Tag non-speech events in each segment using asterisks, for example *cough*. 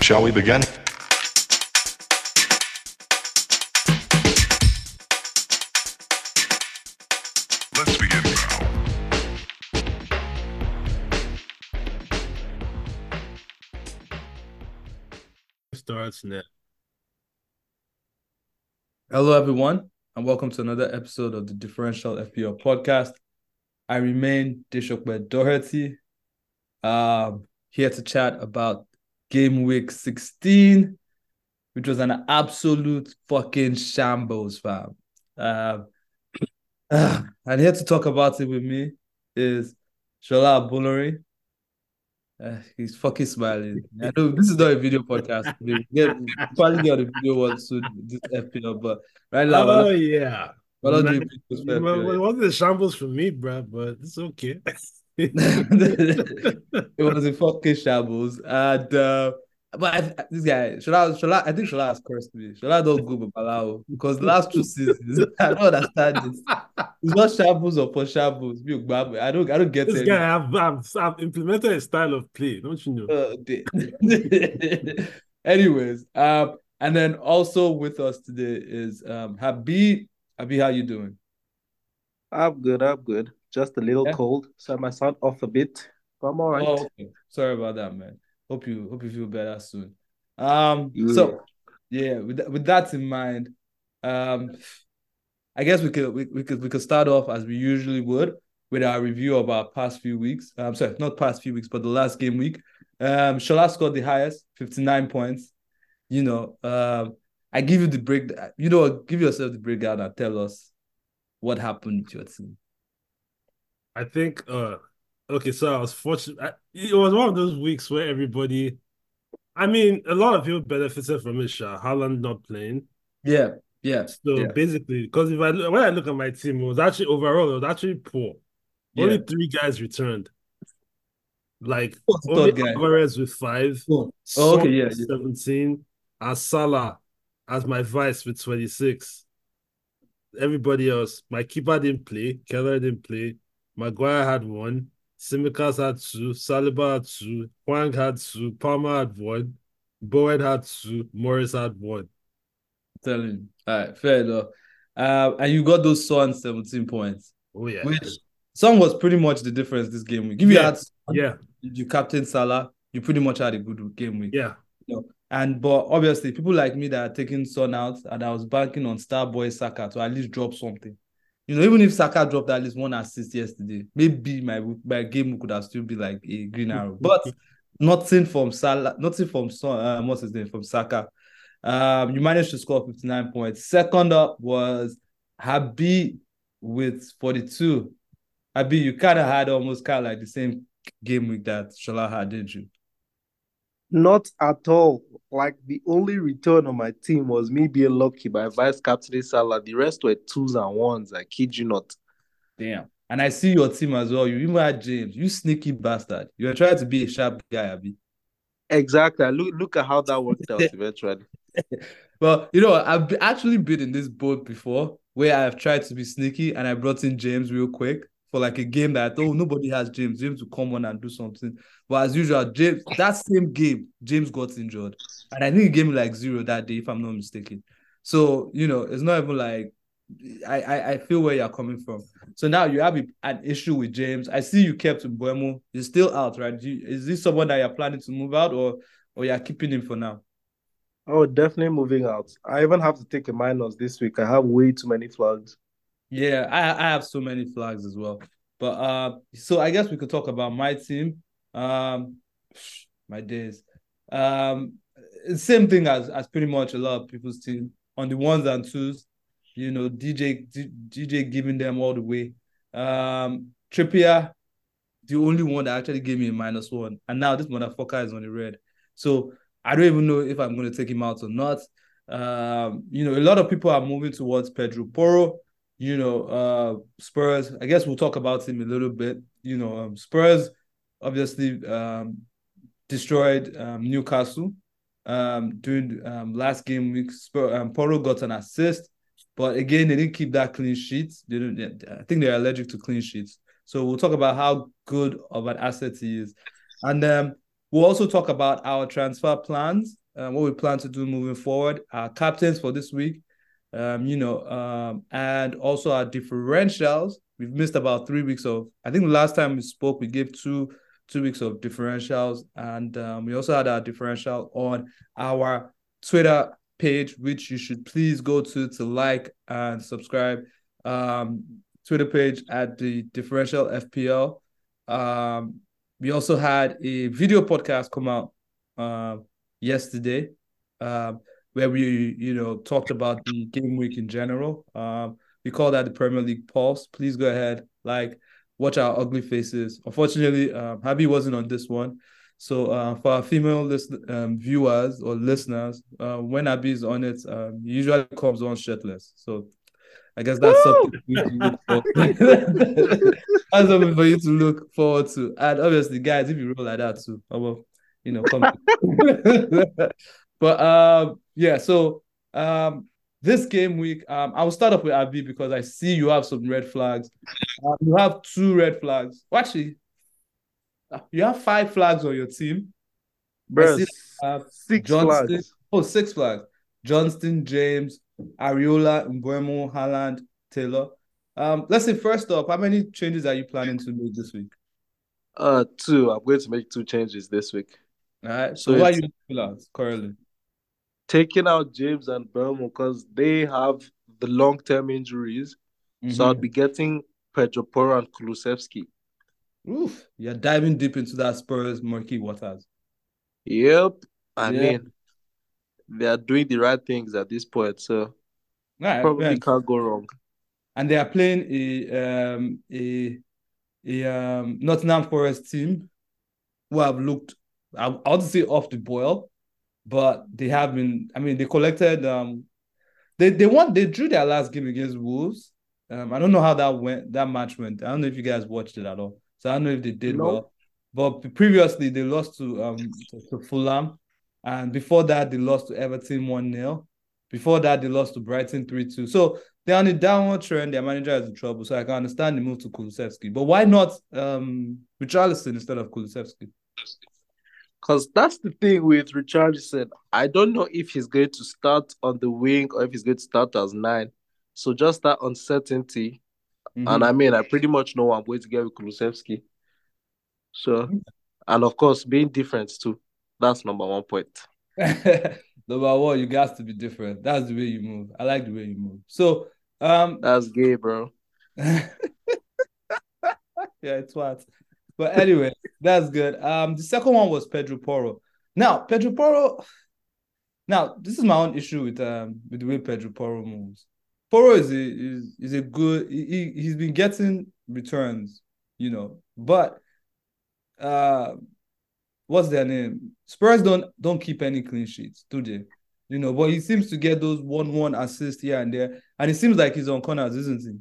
Shall we begin? Let's begin now. starts now. Hello, everyone, and welcome to another episode of the Differential FPL podcast. I remain Dishokwe Doherty, um, here to chat about game week 16, which was an absolute fucking shambles, fam. Um, and here to talk about it with me is Shola Bullery. Uh, he's fucking smiling. I know this is not a video podcast. We'll get, probably get on the video one soon, this FPL, but right now, Oh yeah. we're not Man, doing people's Well, It wasn't a shambles for me, bro, but it's okay. *laughs* it was a fucking shambles. And uh, but I, this guy, Shola, Shola, I think Shola has cursed me. Shola don't go with Balao because the last two seasons, *laughs* I don't understand this. It's not shambles or for shambles. Me, I don't, I don't get this it. guy, I've, I've, I've implemented a style of play, don't you know? Uh, the- *laughs* Anyways, um, and then also with us today is um Habib. Habib, how you doing? I'm good. I'm good. Just a little Yeah? cold, so I might sound off a bit, but I'm all right. Oh, okay. Sorry about that, man. Hope you hope you feel better soon. Um, so yeah, with that, with that in mind, um, I guess we could we, we could we could start off as we usually would with our review of our past few weeks. I'm um, sorry, not past few weeks, but the last game week. Um, Shola scored the highest, fifty nine points. You know, um, I give you the break. You know, give yourself the breakdown and tell us what happened to your team. I think, uh, okay, so I was fortunate. I, it was one of those weeks where everybody, I mean, a lot of people benefited from it, Sha. Haaland not playing. Yeah, yeah, So yeah. basically, because if I look- when I look at my team, it was actually overall, it was actually poor. Only three guys returned. Like only guy? Alvarez with five, Oh, Son okay, yeah, with yeah. 17, and Salah as my vice with 26. Everybody else, my keeper didn't play, Keller didn't play, Maguire had one, Tsimikas had two, Saliba had two, Hwang had two, Palmer had one, Bowen had two, Morris had one. telling you. All right, fair enough. Um, and you got those Son 17 points, Oh yeah. which Son was pretty much the difference this game week. If you Yeah. had Yeah, you captain Salah, you pretty much had a good game week. yeah. And but obviously, people like me that are taking Son out, and I was banking on Starboy Saka to at least drop something. You know, even if Saka dropped at least one assist yesterday, maybe my my game could have still be like a green arrow. *laughs* But nothing from Salah, nothing from Son, uh, what's his name from Saka. Um, you managed to score 59 points. Second up was Habib with 42. Habib, you kind of had almost kind of like the same game week that Shola had, didn't you? Not at all. Like the only return on my team was me being lucky by vice captain Salah. The rest were twos and ones. I kid you not. Damn. And I see your team as well. You had James. You sneaky bastard. You are trying to be a sharp guy, Abby. Exactly. Look, look at how that worked out eventually. *laughs* *laughs* Well, you know, I've actually been in this boat before where I've tried to be sneaky and I brought in James real quick for like a game that thought oh, nobody has James. James will come on and do something. But as usual, James, that same game, James got injured. And I think he gave me like zero that day, if I'm not mistaken. So, you know, it's not even like I, I, I feel where you're coming from. So now you have a- an issue with James. I see you kept Mbeumo. He's still out, right? You, is this someone that you're planning to move out or or you're keeping him for now? Oh, definitely moving out. I even have to take a minus this week. I have way too many flags. Yeah, I I have so many flags as well. But uh so I guess we could talk about my team. Um my days. Um same thing as as pretty much a lot of people's team on the ones and twos, you know, DJ D, DJ giving them all the way. Um Trippier, the only one that actually gave me a minus one. And now this motherfucker is on the red. So I don't even know if I'm going to take him out or not. Um, you know, a lot of people are moving towards Pedro Porro. You know, uh, Spurs. I guess we'll talk about him a little bit. You know, um, Spurs obviously um, destroyed um, Newcastle um, during um, last game week. Spur, um, Porro got an assist, but again, they didn't keep that clean sheet. They didn't. I think they're allergic to clean sheets. So we'll talk about how good of an asset he is, and um, We'll also talk about our transfer plans, uh, what we plan to do moving forward, our captains for this week, um, you know, um, and also our differentials. We've missed about three weeks of. I think the last time we spoke, we gave two two weeks of differentials, and um, we also had our differential on our Twitter page, which you should please go to to like and subscribe. Um, Twitter page at the differential FPL. Um, we also had a video podcast come out uh, yesterday um, where we, you know, talked about the game week in general. Um, we call that the Premier League Pulse. Please go ahead, like, watch our ugly faces. Unfortunately, um, Habi wasn't on this one. So uh, for our female listen, um, viewers or listeners, uh, when Abby is on it, um, he usually comes on shirtless. So I guess that's Woo! something for you to look for. *laughs* that's something for you to look forward to. And obviously, guys, if you roll like that too, oh well, you know, come. *laughs* but um, yeah, so um, this game week, um, I will start off with Abi because I see you have some red flags. Um, you have two red flags. Well, actually, uh, you have five flags on your team. Bro, uh, six Johnstone, flags. oh, six flags. Johnstone, James, Areola, Mbeumo, Haaland, Taylor. Um, let's say first up, how many changes are you planning to make this week? Uh, two. I'm going to make two changes this week. All right. So, So why are you fill out currently? Taking out James and Belmo because they have the long-term injuries. So Mm-hmm. I'll be getting Pedro Porro and Kulusevski. Oof, you're diving deep into that Spurs murky waters. Yep. I Yeah. mean, they are doing the right things at this point, so right, probably can't go wrong. and they are playing a um a a um Nottingham Forest team who have looked I, I to say off the boil, but they have been. I mean, they collected um they they won they drew their last game against Wolves. Um, I don't know how that went that match went. I don't know if you guys watched it at all. So I don't know if they did No. well. But previously they lost to um to, Fulham, and before that they lost to Everton 1-0. Before that, they lost to Brighton 3-2. So they're on a downward trend. Their manager is in trouble. So I can understand the move to Kulusevski. But why not um Richarlison instead of Kulusevski? Because that's the thing with Richarlison. I don't know if he's going to start on the wing or if he's going to start as nine. So just that uncertainty. Mm-hmm. And I mean, I pretty much know I'm going to get with Kulusevski. So, and of course, being different too. That's number one point. *laughs* Number one, you got to be different. That's the way you move. I like the way you move. So um That's gay, bro. *laughs* yeah, it's what. But anyway, that's good. Um, the second one was Pedro Porro. Now, Pedro Porro. Now, this is my own issue with um with the way Pedro Porro moves. Porro is a is, is a good. He, he he's been getting returns, you know, but uh, what's their name? Spurs don't don't keep any clean sheets, do they? You know, but he seems to get those one one assists here and there, and it seems like he's on corners, isn't he?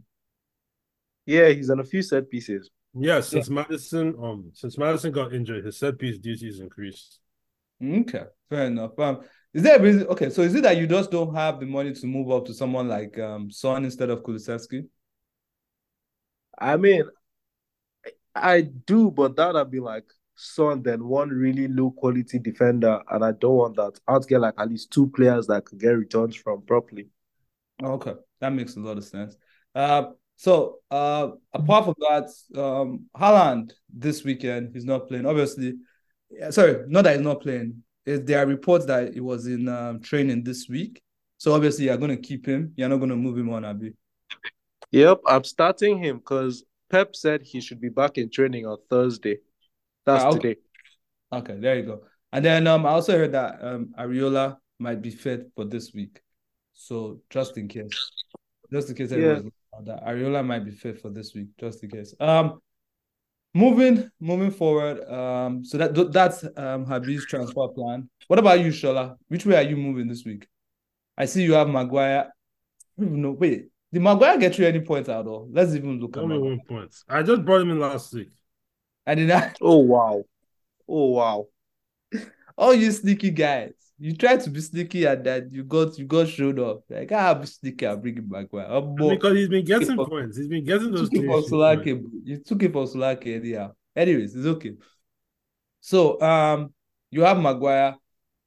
Yeah, he's on a few set pieces. Yeah, since Maddison, um, since Maddison got injured, his set piece duties increased. Okay, fair enough. Um, is there a reason? Okay, so is it that you just don't have the money to move up to someone like um Son instead of Kulusevski? I mean, I do, but that would be like Son, then one really low quality defender, and I don't want that. I'd get like at least two players that could get returns from properly. Okay, that makes a lot of sense. Uh, so uh, apart from that, um, Haaland this weekend he's not playing. Obviously, yeah, sorry, not that he's not playing. It, there are reports that he was in um, training this week. So obviously, you're going to keep him. You're not going to move him on, Abi. Yep, I'm starting him because Pep said he should be back in training on Thursday. That's Ah, okay. today. Okay, there you go. And then um, I also heard that um, Areola might be fit for this week. So just in case, just in case Yeah. everyone's that, Areola might be fit for this week, just in case. Um, moving moving forward. Um, so that that's um Habib's transfer plan. What about you, Shola? Which way are you moving this week? I see you have Maguire. I don't even know. Wait, did Maguire get you any points at all? let's even look at Only Maguire. one point. I just brought him in last week. I did not Oh wow. Oh wow. *laughs* all you sneaky guys. You tried to be sneaky and then you got you got showed up. Like I have be sneaky and bring him back. Um, but Because he's been getting for- points. He's been getting those took it for sheet points. Solanke. bro. You took it for Solanke anyhow. Anyways, it's okay. So um you have Maguire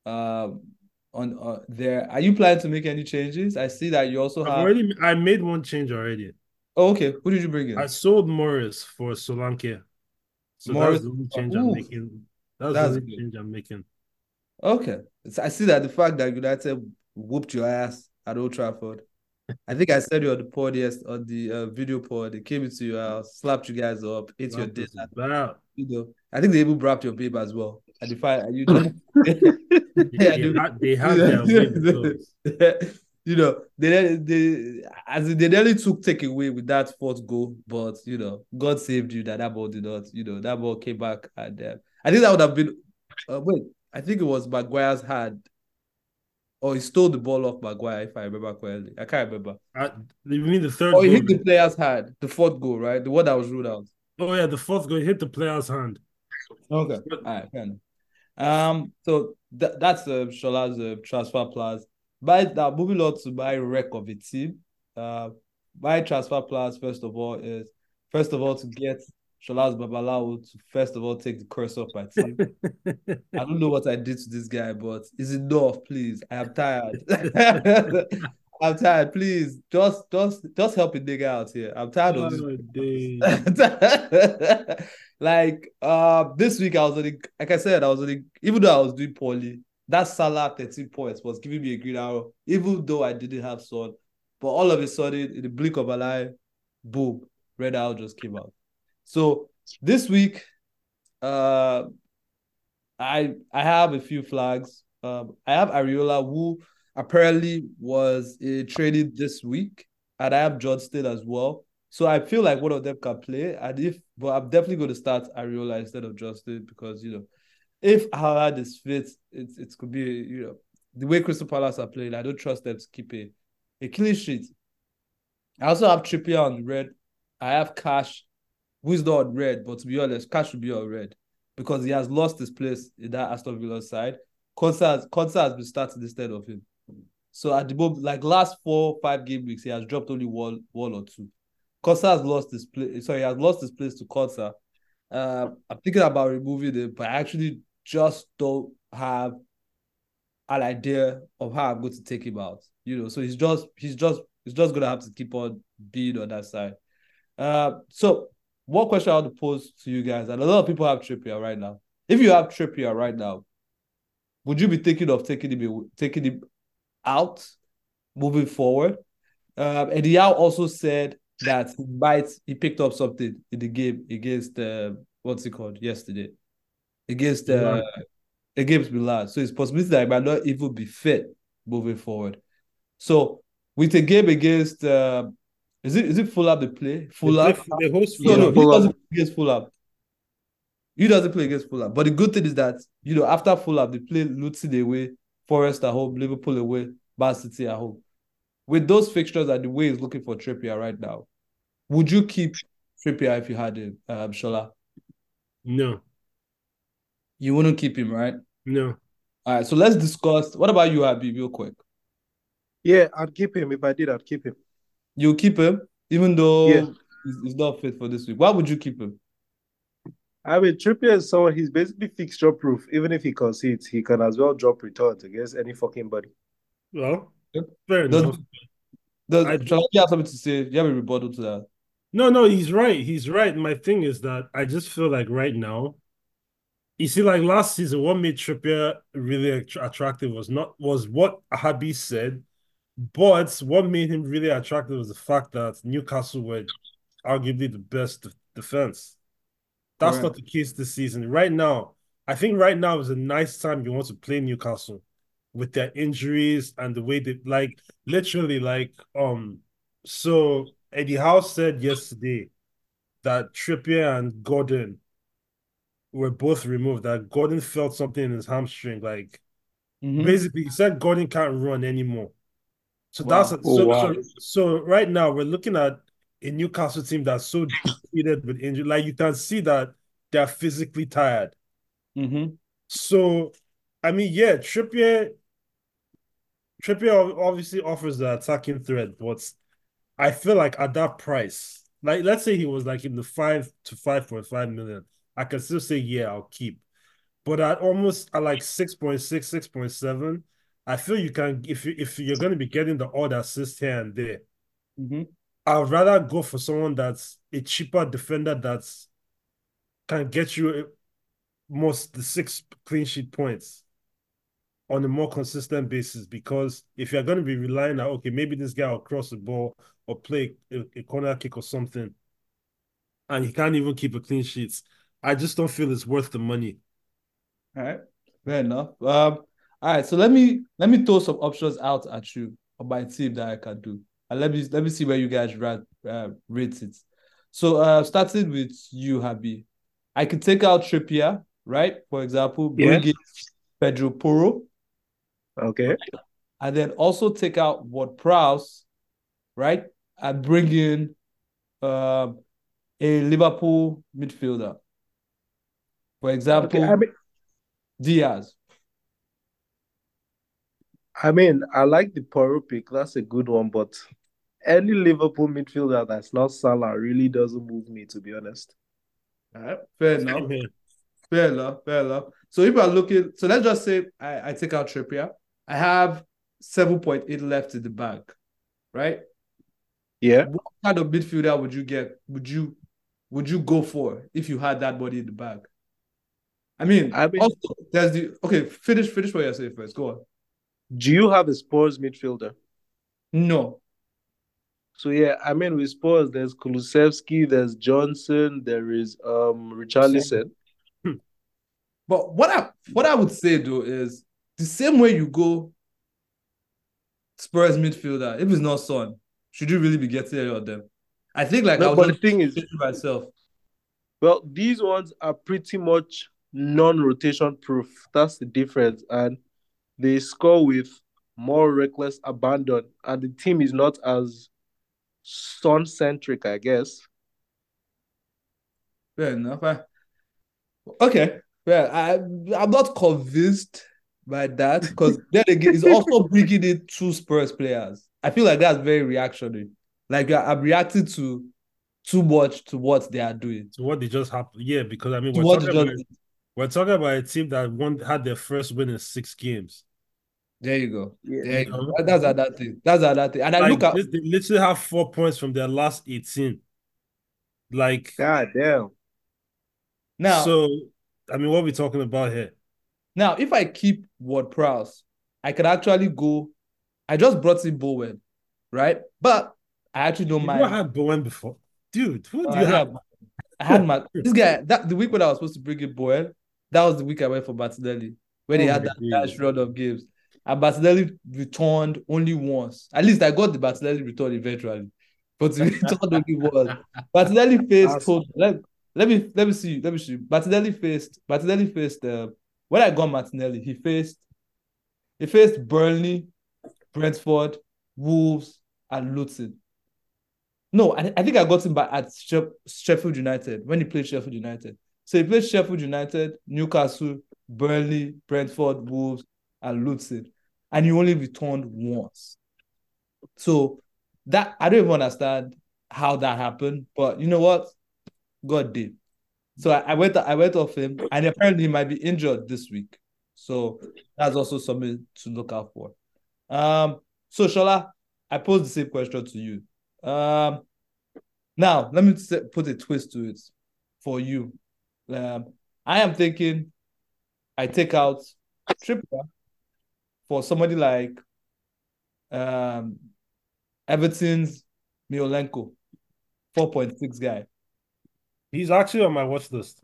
um on uh, there. Are you planning to make any changes? I see that you also I've have. already I made one change already. Oh, okay. Who did you bring in? I sold Morris for Solanke. So Morris- that's the only change I'm making. That's, That's the only good. change I'm making. Okay. I see that the fact that United whooped your ass at Old Trafford. I think I said you on the pod yes on the uh, video pod. They came into your house, slapped you guys up, ate your That's dinner. about. You know, I think they even wrapped your babe as well. And the fact you know, *laughs* *laughs* I they had, they had their way *laughs* you know, they they as they nearly took take away with that fourth goal, but you know, God saved you that that ball did not. You know, that ball came back and uh, I think that would have been. Uh, wait, I think it was Maguire's hand, or he stole the ball off Maguire, if I remember correctly. I can't remember. Uh, you mean the third Or he hit the player's hand, the fourth goal, right? The one that was ruled out. Oh yeah, the fourth goal hit the player's hand. Okay. All right. Fair enough. Um. So th- that's uh, Shola's uh, transfer plans. By now, moving on to my wreck of a team. Uh, my transfer plans first of all is first of all to get Shola's Babalawo to first of all take the curse off my team. I don't know what I did to this guy, but it's enough, please. I am tired. *laughs* I'm tired. Please, just just just help a nigga out here. I'm tired of this Oh, *laughs* like uh this week I was only like I said, I was only even though I was doing poorly, that Salah 13 points was giving me a green arrow, even though I didn't have Son. But all of a sudden, in the blink of an eye, boom, red arrow just came out. So this week, uh I I have a few flags. Um, I have Areola who apparently was uh, traded this week, and I have Johnstone as well. So I feel like one of them can play, and if but I'm definitely going to start Areola instead of Justin because you know if Howard is fit, it it could be you know the way Crystal Palace are playing. I don't trust them to keep a a clean sheet. I also have Trippier on red. I have Cash, not red, but to be honest, Cash should be on red because he has lost his place in that Aston Villa side. Konsa has, has been starting instead of him. So at the moment, like last four, five game weeks, he has dropped only one, one or two. Konsa has lost his place. Sorry, he has lost his place to Konsa. Uh, I'm thinking about removing him, but I actually just don't have an idea of how I'm going to take him out. You know, so he's just he's just he's just gonna have to keep on being on that side. Uh, so one question I want to pose to you guys, and a lot of people have Trippier right now. If you have Trippier right now, would you be thinking of taking him taking him out moving forward? Um, and Diao also said that he might he picked up something in the game against uh, what's it called yesterday against uh, Milan. against Milan. So it's possibility that he might not even be fit moving forward. So with a game against uh, is it is it Fulham they play? They, Fulham? play- they host No, no, he doesn't play against Fulham. He doesn't play against Fulham. But the good thing is that, you know, after Fulham, they play Luton away, Forest at home, Liverpool away, Man City at home. With those fixtures and the way he's looking for Trippier right now, would you keep Trippier if you had him, um, Shola? No, You wouldn't keep him, right? no. All right, so let's discuss. What about you, Habib, real quick? Yeah, I'd keep him. If I did, I'd keep him. You keep him, even though Yeah. he's, he's not fit for this week. Why would you keep him? I mean, Trippier is someone, he's basically fixture proof. Even if he concedes, he can as well drop returns against any fucking body. Well, Yep. fair Does- enough. Does I- Shola, you have something to say? Do you have a rebuttal to that? No, no, he's right. He's right. My thing is that I just feel like right now, you see, like last season, what made Trippier really attractive was not was what Habi said, but what made him really attractive was the fact that Newcastle were arguably the best de- defense. That's Correct. not the case this season. Right now, I think right now is a nice time you want to play Newcastle with their injuries and the way they like literally like um so Eddie Howe said yesterday that Trippier and Gordon were both removed. That Gordon felt something in his hamstring. Like Mhm. basically, he said Gordon can't run anymore. So Wow. that's Oh, so, wow. so so right now we're looking at a Newcastle team that's so depleted with injury. Like you can see that they're physically tired. Mhm. So, I mean, yeah, Trippier, Trippier obviously offers the attacking threat, but I feel like at that price, like let's say he was like in the five to five point five million, I can still say yeah, I'll keep. But at almost at like 6.6, 6.7, I feel you can if you if you're gonna be getting the odd assist here and there, Mhm. I would rather go for someone that's a cheaper defender that's can get you most the six clean sheet points on a more consistent basis. Because if you're going to be relying on okay, maybe this guy will cross the ball or play a, a corner kick or something, and he can't even keep a clean sheet, I just don't feel it's worth the money. All right, fair enough. Um, all right, so let me let me throw some options out at you on my team that I can do, and let me let me see where you guys rate uh, rate it. So, uh, starting with you, Habi, I could take out Trippier, right? For example, bring Yeah. in Pedro Porro, Okay. and then also take out Ward Prowse, right? And bring in um, a Liverpool midfielder. For example, Okay. I mean, Diaz. I mean, I like the Porro pick. That's a good one, but any Liverpool midfielder that's not Salah really doesn't move me, to be honest. All right, fair enough. Fair enough, fair enough. So if I'm looking, so let's just say I, I take out Trippier. I have 7.8 left in the bank, right? Yeah. What kind of midfielder would you get? Would you would you go for if you had that body in the bank? I mean, I mean- also there's the okay, finish finish what you're saying first. Go on. Do you have a Spurs midfielder? No. So yeah, I mean with Spurs, there's Kulusevski, there's Johnson, there is um Richarlison. But what I what I would say though is the same way you go Spurs midfielder, if it's not Son, should you really be getting any of them? I think like No, I'll but the thing is, to myself. well, these ones are pretty much non-rotation proof. That's the difference, and they score with more reckless abandon, and the team is not as Son-centric, I guess. Fair enough. I, okay. Well, I I'm not convinced by that because *laughs* then again, it's also bringing in two Spurs players. I feel like that's very reactionary. Like I'm reacting to too much to what they are doing. To what they just happened? Yeah, because I mean we're talking they about just, we're talking about a team that won had their first win in six games. There you go. Yeah. There you go. Uh-huh. That- That's another thing. That's another thing. And I Like, look at this- they literally have four points from their last 18. Like God damn. now. so I mean what are we talking about here? Now, if I keep Ward Prowse, I could actually go. I just brought in Bowen, right? But I actually don't You mind. You had Bowen before. Dude, who do oh, I you have. have? I had my *laughs* this guy that the week when I was supposed to bring in Bowen, that was the week I went for Martinelli, when they Oh had that days. dash run of games. And Martinelli returned only once. At least I got the Martinelli return eventually, but he returned only once. Martinelli *laughs* faced. Let, let me let me see. Let me see. Martinelli faced. Martinelli faced. Uh, when I got Martinelli, he faced. He faced Burnley, Brentford, Wolves, and Luton. No, I, I think I got him back at Sheff- Sheffield United when he played Sheffield United. So he played Sheffield United, Newcastle, Burnley, Brentford, Wolves, and Luton, and he only returned once. So that I don't even understand how that happened, but you know what? God did. So I, I went I went off him, and apparently he might be injured this week. So that's also something to look out for. Um, so Shola, I pose the same question to you. Um, now let me put a twist to it for you. Um, I am thinking I take out Trippier for somebody like um Everton's Mykolenko, 4.6 guy. He's actually on my watch list.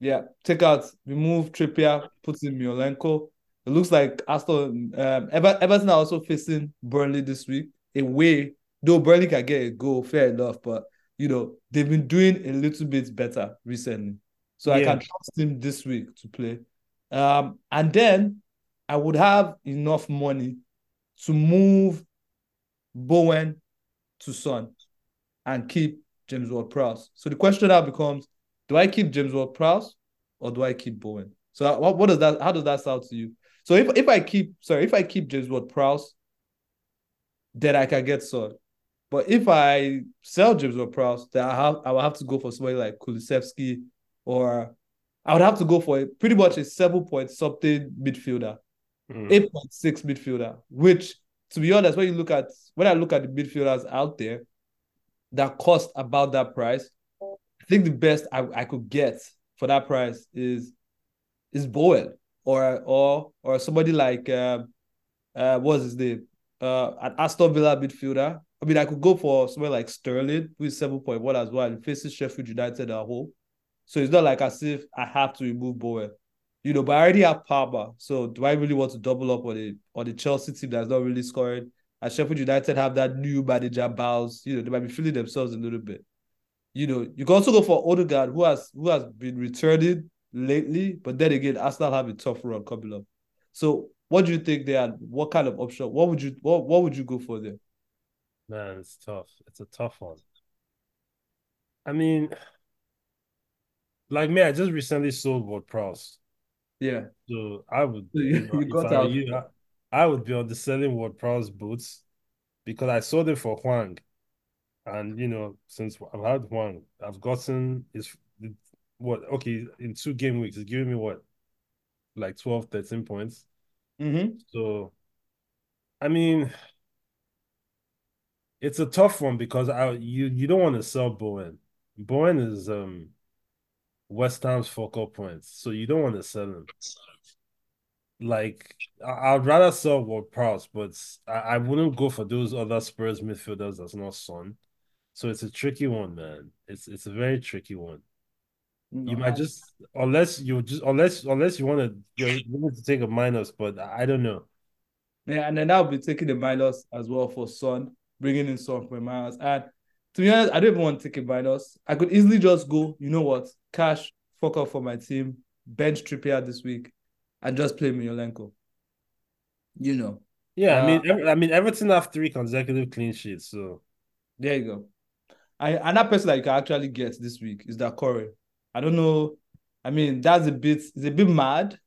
Yeah, take out, remove Trippier, put in Mykolenko. It looks like Aston um, Ever, Everton are also facing Burnley this week. Away, though Burnley can get a goal, fair enough, but you know they've been doing a little bit better recently, so I can trust him this week to play. Um, and then I would have enough money to move Bowen to Son and keep James Ward-Prowse. So the question now becomes: Do I keep James Ward-Prowse or do I keep Bowen? So what, what does that? How does that sound to you? So if if I keep sorry, if I keep James Ward-Prowse, then I can get Son. But if I sell James Ward-Prowse, then I have I will have to go for somebody like Kulusevski or I would have to go for a pretty much a seven point something midfielder, Mm. eight point six midfielder. Which, to be honest, when you look at when I look at the midfielders out there that cost about that price, I think the best I, I could get for that price is is Bowen or or or somebody like um uh what's his name uh an Aston Villa midfielder. I mean, I could go for somewhere like Sterling, who is seven point one as well, and faces Sheffield United at home. So it's not like as if I have to remove Bowen. You know, but I already have Palmer. So do I really want to double up on the on the Chelsea team that's not really scoring? And Sheffield United have that new manager Bows. You know, they might be feeling themselves a little bit. You know, you can also go for Odegaard, who has who has been returning lately, but then again, Arsenal have a tough run coming up. So what do you think there? What kind of option? What would you what what would you go for there? Man, it's tough. It's a tough one. I mean, like me, I just recently sold Ward Prowse. Yeah. So I would, *laughs* you- know, you got I out. you, I, I would be on the selling Ward Prowse boots because I sold it for Hwang. And, you know, since I've had Hwang, I've gotten his, what, okay, in two game weeks, it's giving me what, like 12, 13 points. Mm-hmm. So, I mean, it's a tough one because I you you don't want to sell Bowen. Bowen is um West Ham's focal points, so you don't want to sell him. Like I, I'd rather sell Ward Prowse, but I, I wouldn't go for those other Spurs midfielders that's not Son. So it's a tricky one, man. It's it's a very tricky one. You might just unless you just unless unless you want to you're willing to take a minus, but I don't know. Yeah, and then I'll be taking the minus as well for Son, bringing in Son for a. And to be honest, I don't even want to take a minus. I could easily just go, you know what, cash, fuck off for my team, bench Trippier this week, and just play Mykolenko. You know, Yeah, I mean, Uh, I mean, Everton have three consecutive clean sheets, so there you go. I and that person that you can actually get this week is that Corey. I don't know. I mean, that's a bit it's a bit mad,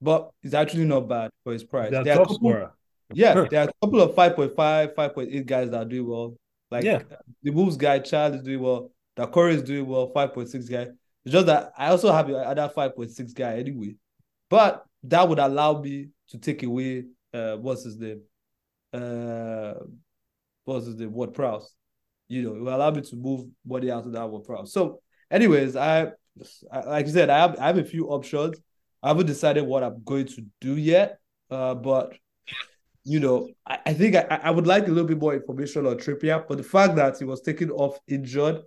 but it's actually not bad for his price. they're There are top couple- scorer. Yeah, *laughs* there are a couple of 5.5, 5.8 guys that do well. Like Yeah. the Wolves guy, Child is doing well. The Corey is doing well, 5.6 guy. It's just that I also have another 5.6 guy anyway. But that would allow me to take away uh what's his name? Uh what's his name? Ward Prowse. You know, it will allow me to move money out of that Ward Prowse. So, anyways, I I- like I said, I have I have a few options. I haven't decided what I'm going to do yet. Uh, but you know, I, I think I, I would like a little bit more information on Trippier, but the fact that he was taken off injured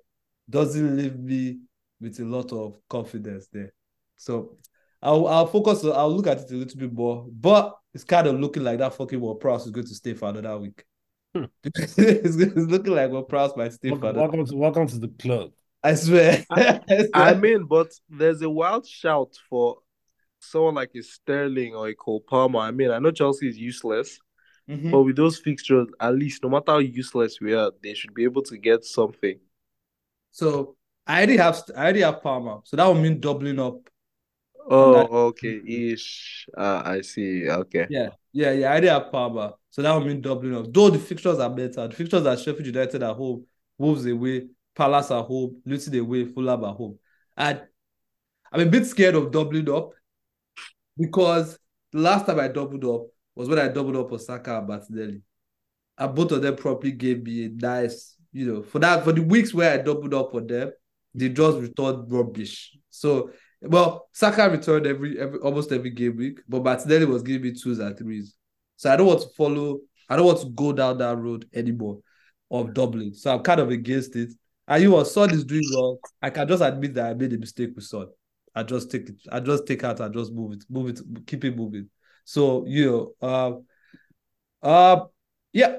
doesn't leave me with a lot of confidence there. So I'll I'll focus I'll look at it a little bit more, but it's kind of looking like that fucking Ward Prowse is going to stay for another week. Hmm. *laughs* it's, it's looking like Ward Prowse might stay for Welcome, another. welcome to welcome to the club. I swear. I *laughs* I swear. mean, but there's a wild shout for someone like a Sterling or a Cole Palmer. I mean, I know Chelsea is useless, Mhm. but with those fixtures, at least no matter how useless we are, they should be able to get something. So I already have I already have Palmer, so that would mean doubling up Oh, that- okay, ish. Uh, I see. Okay. Yeah, yeah, yeah. I already have Palmer, so that would mean doubling up. Though the fixtures are better, the fixtures are Sheffield United at home, Wolves away, Palace at home, Luton away, Fulham at home, and I'm a bit scared of doubling up because the last time I doubled up was when I doubled up on Saka and Martinelli, and both of them probably gave me a nice, you know, for that for the weeks where I doubled up on them, they just returned rubbish. So well, Saka returned every every almost every game week, but Martinelli was giving me twos and threes. So I don't want to follow, I don't want to go down that road anymore of doubling. So I'm kind of against it. And you know, Son is doing well. I can just admit that I made a mistake with Son. I just take it, I just take out I just move it, move it, keep it moving. So you know, uh, uh yeah.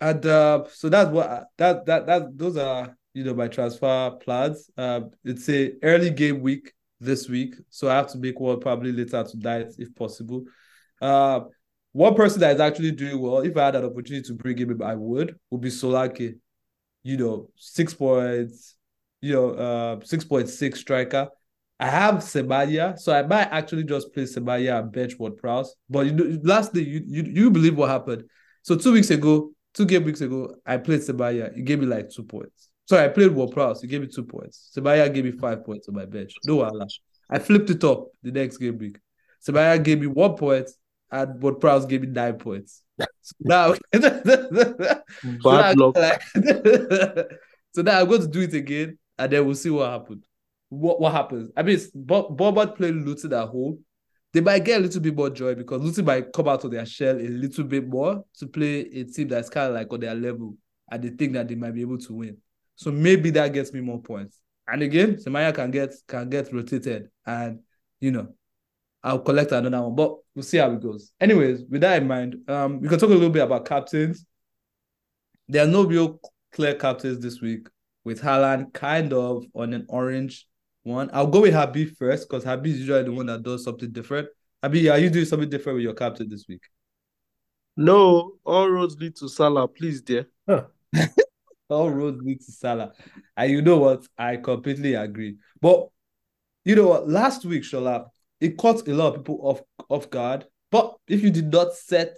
And uh, so that's what that that that those are you know my transfer plans. Uh, it's a early game week this week, so I have to make one probably later tonight if possible. Uh, one person that is actually doing well, if I had an opportunity to bring him, in, I would, would be Solanke. You know, six points, you know, uh, six point six striker. I have Semenyo, so I might actually just play Semenyo and bench Ward Prowse. But you know, lastly, you you you believe what happened? So two weeks ago, two game weeks ago, I played Semenyo. He gave me like two points. Sorry, I played Ward Prowse. He gave me two points. Semenyo gave me five points on my bench. No, Allah. I flipped it up the next game week. Semenyo gave me one point, and Both Prowse gave me nine points. *laughs* So now, *laughs* Bad luck. *laughs* so now I'm going to do it again, and then we'll see what happens. What what happens? I mean, Bob Bournemouth playing Luton at home. They might get a little bit more joy because Luton might come out of their shell a little bit more to play a team that's kind of like on their level, and they think that they might be able to win. So maybe that gets me more points. And again, Semenyo can get can get rotated, and you know, I'll collect another one. But we'll see how it goes. Anyways, with that in mind, um, we can talk a little bit about captains. There are no real clear captains this week, with Haaland kind of on an orange one. I'll go with Habib first because Habib is usually the one that does something different. Habib, are you doing something different with your captain this week? No, all roads lead to Salah. Please, dear. Huh. *laughs* All roads lead to Salah. And you know what? I completely agree. But you know what? Last week, Shola, it caught a lot of people off off guard. But if you did not set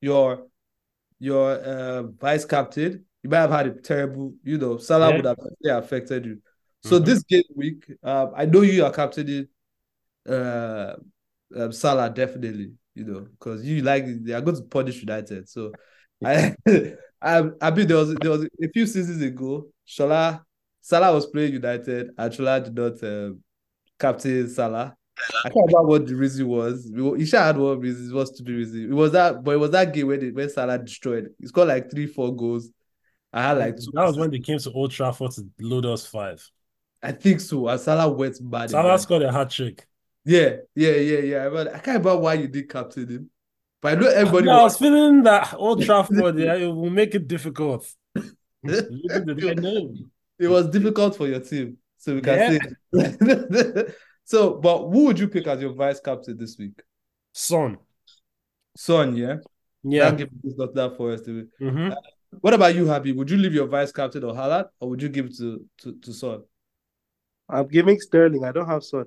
your your uh, vice captain, you might have had a terrible, you know, Salah Yeah. would have really affected you. So Mhm. this game week, um, I know you are captaining uh, um, Salah definitely, you know, because you like they are going to punish United. So I, *laughs* I, I mean, there was there was a few seasons ago, Shola Salah was playing United, and Shola did not um, captain Salah. I can't remember what the reason was. We- Isha had one reason, it was to be reason. It was that, but it was that game when when Salah destroyed. He scored like three, four goals. I had like two. that was when they came to Old Trafford to load us five. I think so. And Salah went mad. Salah scored a hat trick. Yeah, yeah, yeah, yeah. I, remember- I can't remember why you did captain him, but I know everybody. No, I was, was feeling that Old *laughs* Trafford, yeah, it will make it difficult. Look at the guy name. it was difficult for your team, so we can Yeah. say. *laughs* so, but who would you pick as your vice captain this week? Son. Son, yeah. Yeah. That not that for us to be. Mhm. What about you, Happy? Would you leave your vice captain or Haaland, or would you give it to to, to Son? I'm giving Sterling. I don't have Son.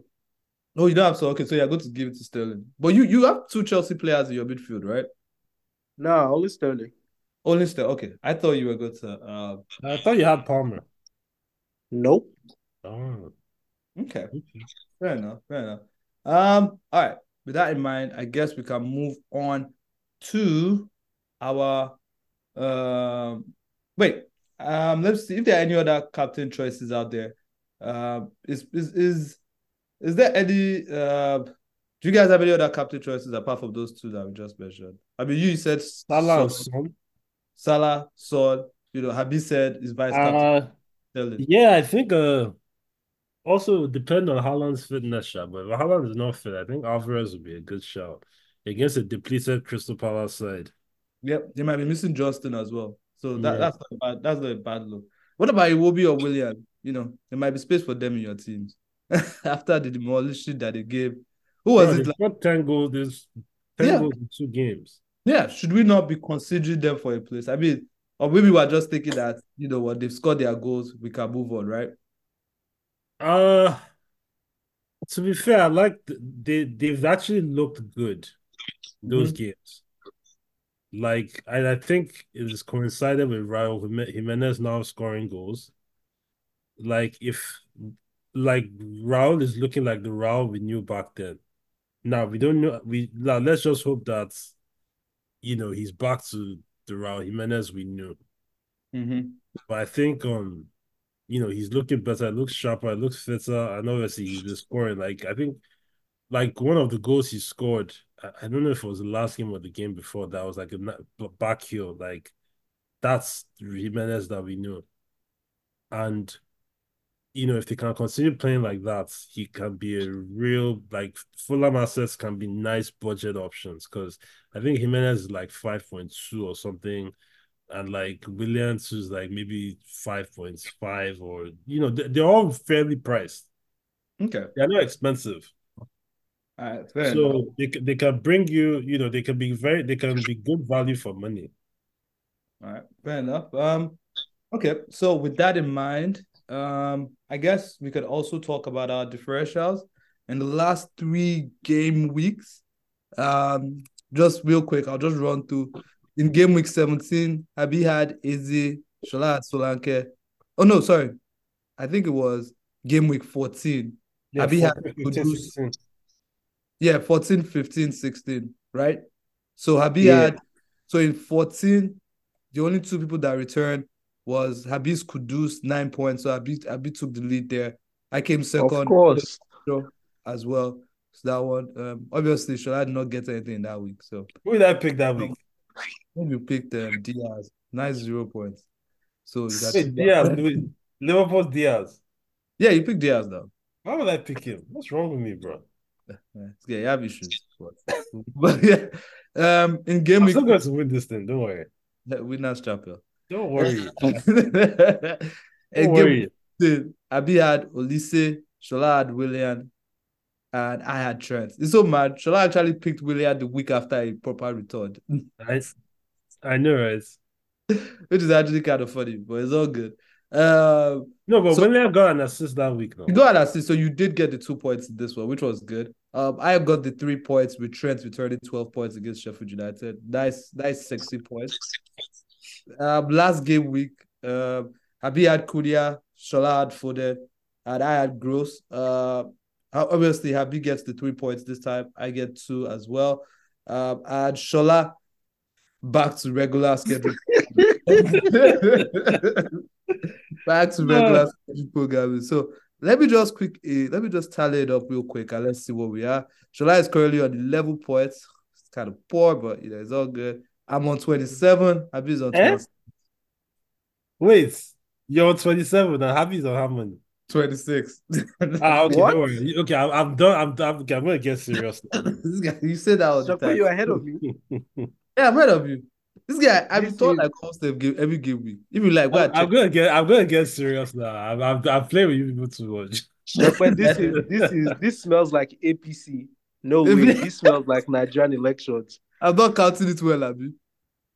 No, you don't have Son. Okay, so you're going to give it to Sterling. But you you have two Chelsea players in your midfield, right? No, only Sterling. Only Sterling. Okay, I thought you were going to. Uh, I thought you had Palmer. Nope. Oh, okay. okay. Fair enough. Fair enough. Um. All right. With that in mind, I guess we can move on to our. Um. Wait. Um. Let's see if there are any other captain choices out there. Um. Is is is is there any? Uh. Do you guys have any other captain choices apart from those two that we just mentioned? I mean, you said Salah Son. Salah, Son. You know, Habib said is vice captain. Uh, yeah, I think uh also depend on Haaland's fitness shot, but if Haaland is not fit, I think Alvarez would be a good shout against a depleted Crystal Palace side. Yep, they might be missing Johnstone as well. So that, Yeah. that's not bad, that's not a bad look. What about Iwobi or Willian? You know, there might be space for them in your teams. *laughs* After the demolition that they gave. Who was Bro, it? Like, 10 goals, there's 10 Yeah. goals in two games. yeah, should we not be considering them for a place? I mean, or maybe we're just thinking that, you know what, they've scored their goals, we can move on, right? Uh to be fair, I like th- they they've actually looked good those games. Like and I think it is coincided with Raul Jimenez now scoring goals. Like if like Raul is looking like the Raul we knew back then. Now we don't know we now let's just hope that you know he's back to the Raul Jimenez we knew. Mm-hmm. But I think um, you know, he's looking better, looks sharper, looks fitter, and obviously he's been scoring. Like I think like one of the goals he scored, I, I don't know if it was the last game or the game before that was like a back heel. Like that's Jimenez that we knew. And you know, if they can continue playing like that, he can be a real like Fulham assets can be nice budget options because I think Jimenez is like 5.2 or something and like Williams is like maybe 5.5 or you know they- they're all fairly priced. Okay. They're not expensive. All right, enough. So they they can bring you, you know, they can be very they can be good value for money. All right, fair enough. Um, okay, so with that in mind, um, I guess we could also talk about our differentials in the last three game weeks. Um, just real quick, I'll just run through. In game week 17, Abi had Izzy, Shola had Solanke. Oh no, sorry. I think it was game week 14. Yeah, Abi had 14, 15, Kudus. 16. Yeah, 14, 15, 16, right? So Habi Yeah. had so in 14, the only two people that returned was Habis Kudus, nine points. So Habi, Habi took the lead there. I came second Of course. as well. So that one. Um, obviously, Shola did not get anything that week. So Who did I pick that week? maybe you picked um, Diaz, nice zero points. So you got Wait, Diaz. wait, Liverpool's Diaz. yeah, you picked Diaz though. Why would I pick him? What's wrong with me, bro? Yeah, *laughs* yeah, you have issues. But, *laughs* but yeah, um, in game I'm week, still going to win this thing. Don't worry. *laughs* winners champion. Don't worry. *laughs* Don't worry. week, Abi had Olise, Shola had Willian, and I had Trent. It's so mad. Shola actually picked Willian the week after he proper returned, *laughs* I, I know, right? *laughs* which is actually kind of funny, but it's all good. Um, No, but So- Willian got an assist that week, though. you got an assist, so you did get the two points in this one, which was good. Um, I got the three points with Trent returning 12 points against Sheffield United. Nice, nice, sexy points. Um, last game week, um, Abi had Kudia, Shola had Foden, and I had Gross. Uh, obviously, Habi gets the three points this time. I get two as well. Um, and Shola back to regular schedule. *laughs* *laughs* back to regular schedule programming. So let me just quick, uh, let me just tally it up real quick and let's see where we are. Shola is currently on 11 points. It's kind of poor, but you know it's all good. I'm on 27. Habi's on Eh? 12, Wait, you're on 27 and Habi's on how many? 26. Ah, okay, What? don't worry. Okay, I'm, I'm done. I'm done. Okay, I'm going to get serious *laughs* this guy, you said that all the put time. you ahead of me. *laughs* Yeah, I'm ahead of you. This guy, I've been This told like almost every game, every game week. If you like, go I'm. I'm gonna get. I'm gonna get serious now. I'm. I'm, I'm playing with you people too much. But *laughs* this is this is this smells like APC. No way. This smells like Nigerian elections. I'm not counting it well, Abi.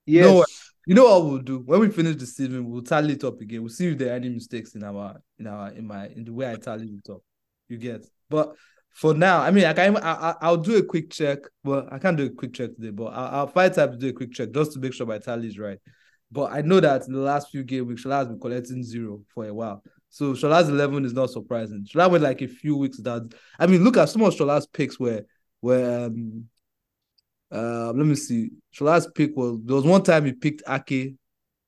Yes. No, You know what we'll do when we finish the season? We'll tally it up again. We'll see if there are any mistakes in our in our in my in the way I tally it up. You get, but for now, I mean, I can I, I I'll do a quick check. Well, I can't do a quick check today, but I'll, I'll find time to do a quick check just to make sure my tally is right. But I know that in the last few game weeks, Shola has been collecting zero for a while. So Shola's eleven is not surprising. Shola went like a few weeks down. I mean, look at some of Shola's picks where where um uh, let me see. Shola's pick was there was one time he picked Ake.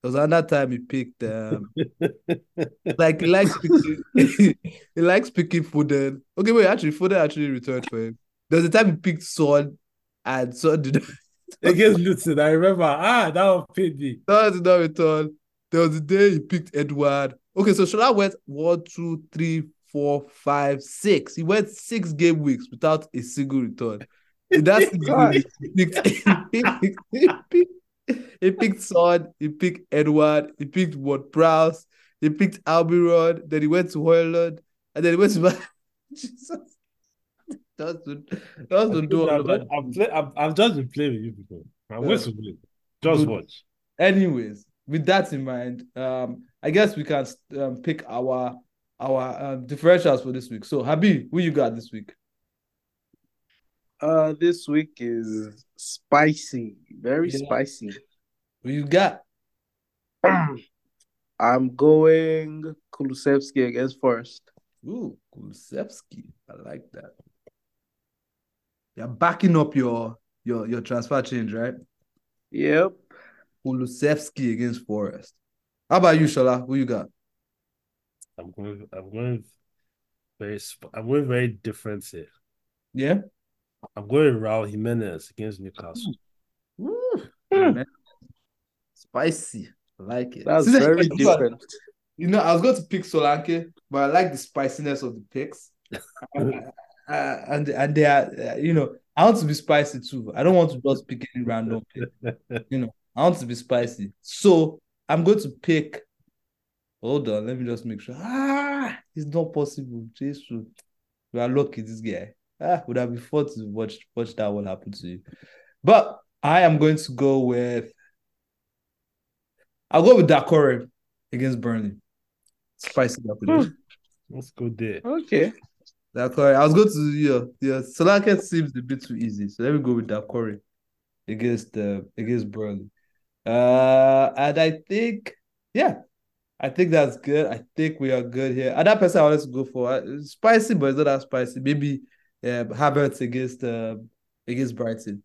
There was another time he picked um *laughs* like he likes picking *laughs* he likes picking Foden. Okay, wait, actually Foden actually returned for him. There was a time he picked Son and Son did not *laughs* Against Luton, I remember. Ah, that one paid me. Son did not return. There was a day he picked Edward. Okay, so Shola went one, two, three, four, five, six. He went six game weeks without a single return. In that six game weeks, *laughs* he *laughs* picked, he picked, he picked, he picked Son, he picked Edward, he picked Ward Prowse, he picked Almiron, then he went to Hojlund, and then he went to *laughs* Jesus. That's to, that's to do all I'm, over. just, I'm, play, I'm, I'm just been playing with you people. I'm going to win. Just Good. watch. anyways with that in mind um i guess we can um, pick our our um, differentials for this week so habi who you got this week Uh this week is spicy. Very Yeah. spicy. who you got *clears throat* I'm going Kulusevski against Forest. Ooh, Kulusevski. I like that. You're backing up your your your transfer change, right? Yep. Kulusevski against Forest. How about you, Shola? Who you got? I'm going. I'm going very. I'm going very different here. Yeah. I'm going Raul Jimenez against Newcastle. Ooh, man. Spicy. I like it. That's See, very you different. You know, I was going to pick Solanke, but I like the spiciness of the picks. *laughs* uh, and and they are, uh, you know, I want to be spicy too. I don't want to just pick any random pick. *laughs* You know, I want to be spicy. So I'm going to pick. Hold on, let me just make sure. Ah, it's not possible. Jesus, you are lucky, this guy. Ah, would have been fun to watch watch that one happen to you. But I am going to go with. I'll go with Dakore against Burnley. Spicy Dakore. Let's go there. Okay. Dakore. I was going to yeah yeah. Solanke seems a bit too easy, so let me go with Dakore against uh, against Burnley. Uh, and I think yeah, I think that's good. I think we are good here. And that person I wanted to go for uh, spicy, but it's not that spicy. Maybe uh, Havertz against uh, against Brighton.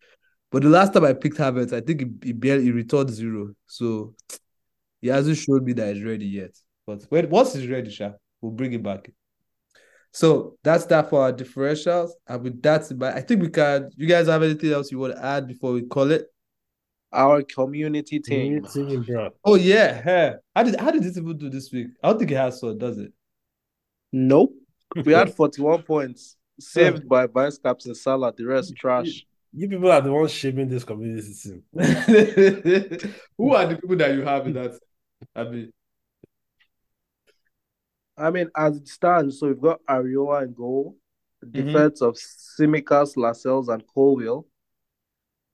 But the last time I picked Havertz, I think he, he barely he returned zero. So he hasn't showed me that he's ready yet. But when once he's ready, Sha, we'll bring him back. So that's that for our differentials. And with that, but I think we can. You guys have anything else you want to add before we call it? Our community team. Team, *laughs* bro. Oh yeah, hey. How did how did this even do this week? I don't think it has so, does it? Nope. We had 41 points saved by vice captain Salah. The rest trash. You people are the ones shaming this community team. *laughs* Who are the people that you have in that? I mean, I mean, as it stands, so we've got Areola in goal, Mm-hmm. defense of Tsimikas, Lascelles, and Colwill,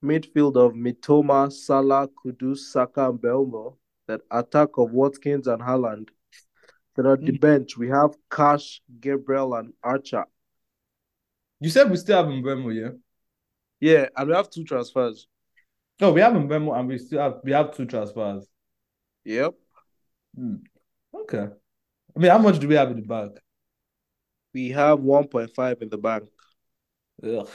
midfield of Mitoma, Salah, Kudus, Saka, and Mbeumo, then attack of Watkins and Haaland. Then on the Mm. bench, we have Cash, Gabriel, and Archer. You said we still have Mbeumo, yeah? Yeah, and we have two transfers. No, we have Mbeumo and we still have we have two transfers. Yep. Hmm. Okay. I mean, how much do we have in the bank? We have 1.5 in the bank. Ugh.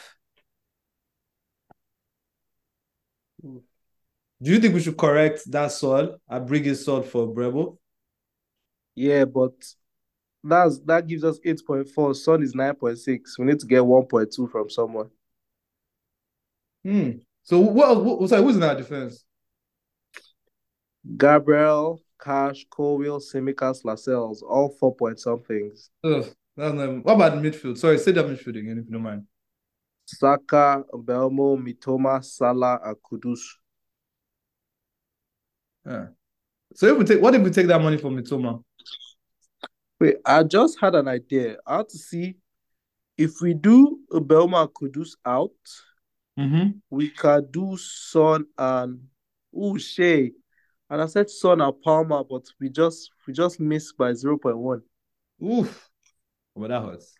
Do you think we should correct that sword and bring his sword for Mbeumo? Yeah, but that's that gives us 8.4. Son is 9.6. We need to get 1.2 from someone. Hmm. So what, what sorry, who's in our defense? Gabriel, Cash, Colwill, Tsimikas, Lascelles, all four point somethings. Ugh, that's not, what about the midfield? Sorry, say that midfield again if you don't mind. Saka, Mbeumo, Mitoma, Salah, and Kudus. Yeah. So if we take what if we take that money from Mitoma? Wait, I just had an idea. I had to see if we do Mbeumo and Kudus out, Mm-hmm. we can do Son and Shay. And I said Son and Palmer, but we just we just missed by 0.1. Oof. But that hurts.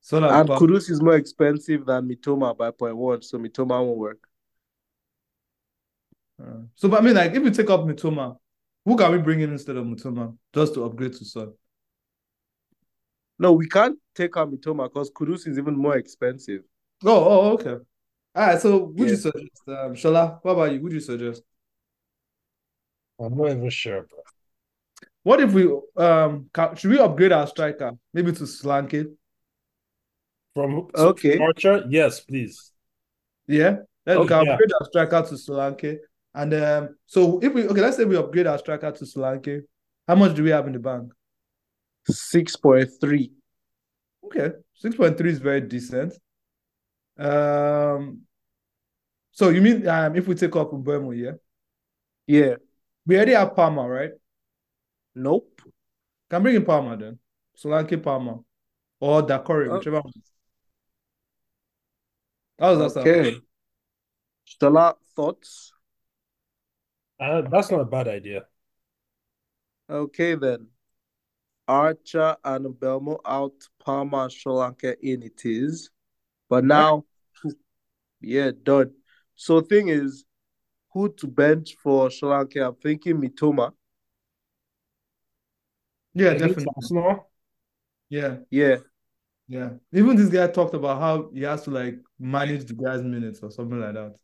So now, And Kudus is more expensive than Mitoma by 0.1, so Mitoma won't work. Uh, so but I mean like if we take up Mitoma, who can we bring in instead of Mitoma just to upgrade to Son? No, we can't take out Mitoma because Kudus is even more expensive. Oh, oh, okay. All right. So would you suggest, um, Shola? What about you? Would you suggest? I'm not even sure, bro. What if we um should we upgrade our striker maybe to Solanke? From Okay. Archer, yes, please. Yeah, let's Okay, can yeah. upgrade our striker to Solanke. And um, so if we okay, let's say we upgrade our striker to Solanke. How much do we have in the bank? 6.3. Okay, six point three is very decent. Um, so you mean um if we take off Mbeumo, yeah, Yeah. we already have Palmer, right? Nope. Can bring in Palmer then, Solanke Palmer, or Dakori, Oh. whichever. one. How does that sound? Okay. Stella, thoughts? Uh, that's not a bad idea. Okay, then. Archer and Mbeumo out, Palmer and Lanka in it is. But now, yeah, done. So thing is, who to bench for Solanke? I'm thinking Mitoma. Yeah, Against definitely. Arsenal? Yeah. Yeah. Yeah. Even this guy talked about how he has to like manage the guy's minutes or something like that.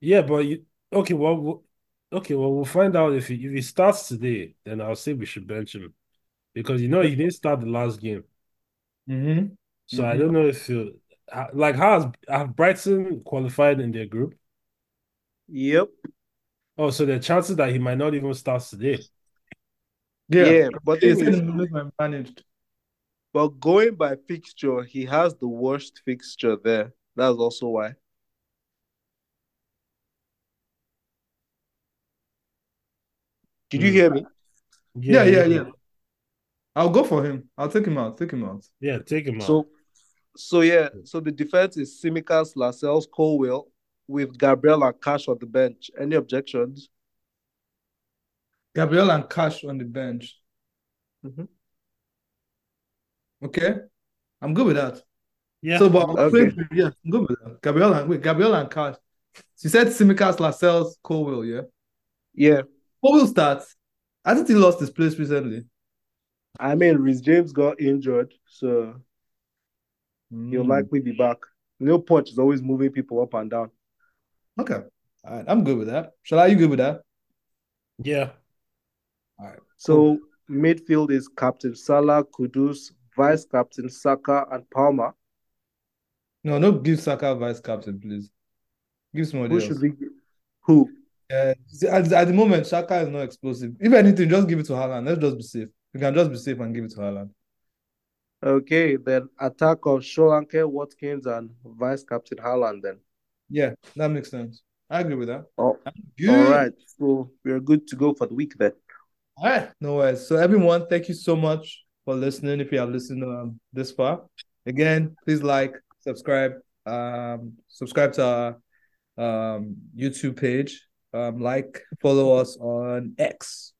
Yeah, but you okay? Well, we'll, okay. Well, we'll find out if he if he starts today. Then I'll say we should bench him because you know he didn't start the last game, Mm-hmm. so I Mhm. don't know if he'll like how has have Brighton qualified in their group. Yep. Oh, so there are chances that he might not even start today. Yeah. Yeah. But He thing the minutes managed. but going by fixture, he has the worst fixture there. That's also why. Did you Hmm. hear me? Yeah, yeah, yeah. I'll go for him. I'll take him out. Take him out. Yeah, take him out. So, so yeah, so the defense is Tsimikas, Lascelles, Colwill, with Gabriel and Cash on the bench. Any objections? Gabriel and Cash on the bench. Mhm. Okay. I'm good with that. yeah, So, but Okay. yeah, I'm good with that. Gabriel and wait, Gabriel and Cash. So you said Tsimikas, Lascelles, Colwill, yeah? Yeah, Colwill starts. I think he lost his place recently. I mean, Reece James got injured, so he'll Mm. likely be back. Neil Poch is always moving people up and down. Okay. All right. I'm good with that. Shall I? You good with that? Yeah. All right. So midfield is Captain Salah, Kudus, Vice Captain Saka, and Palmer. No, no, give Saka vice captain, please. Give somebody Who else. should we? Who? Uh, at, at the moment, Saka is not explosive. If anything, just give it to Haaland. Let's just be safe. We can just be safe and give it to Haaland. Okay, then attack of Solanke, Watkins, and Vice Captain Haaland. Then. Yeah, that makes sense. I agree with that. Oh, Good. all right. So we're good to go for the week then. All right. No worries. So everyone, thank you so much for listening. If you have listened um, this far, again, please like, subscribe, um, subscribe to our um, YouTube page. Um, like, follow us on X.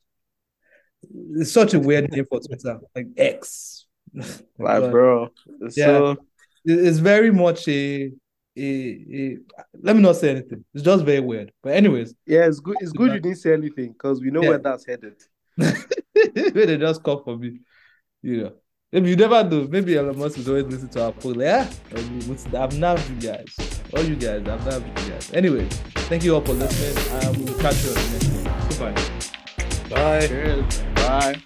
It's such a weird name for Twitter, like X. *laughs* Like, But bro. So it's very much a, a, a. Let me not say anything. It's just very weird. But anyways, yeah, it's good. It's good you didn't say anything because we know Yeah. where that's headed. *laughs* they just come for me. You know. If you never know, maybe Elon Musk is always listening to our podcast. Like, yeah, I'm not you guys. All you guys, I'm not you guys. Anyway, thank you all for listening. Um, we'll catch you on the next one. Goodbye. Bye. Cheers. Bye.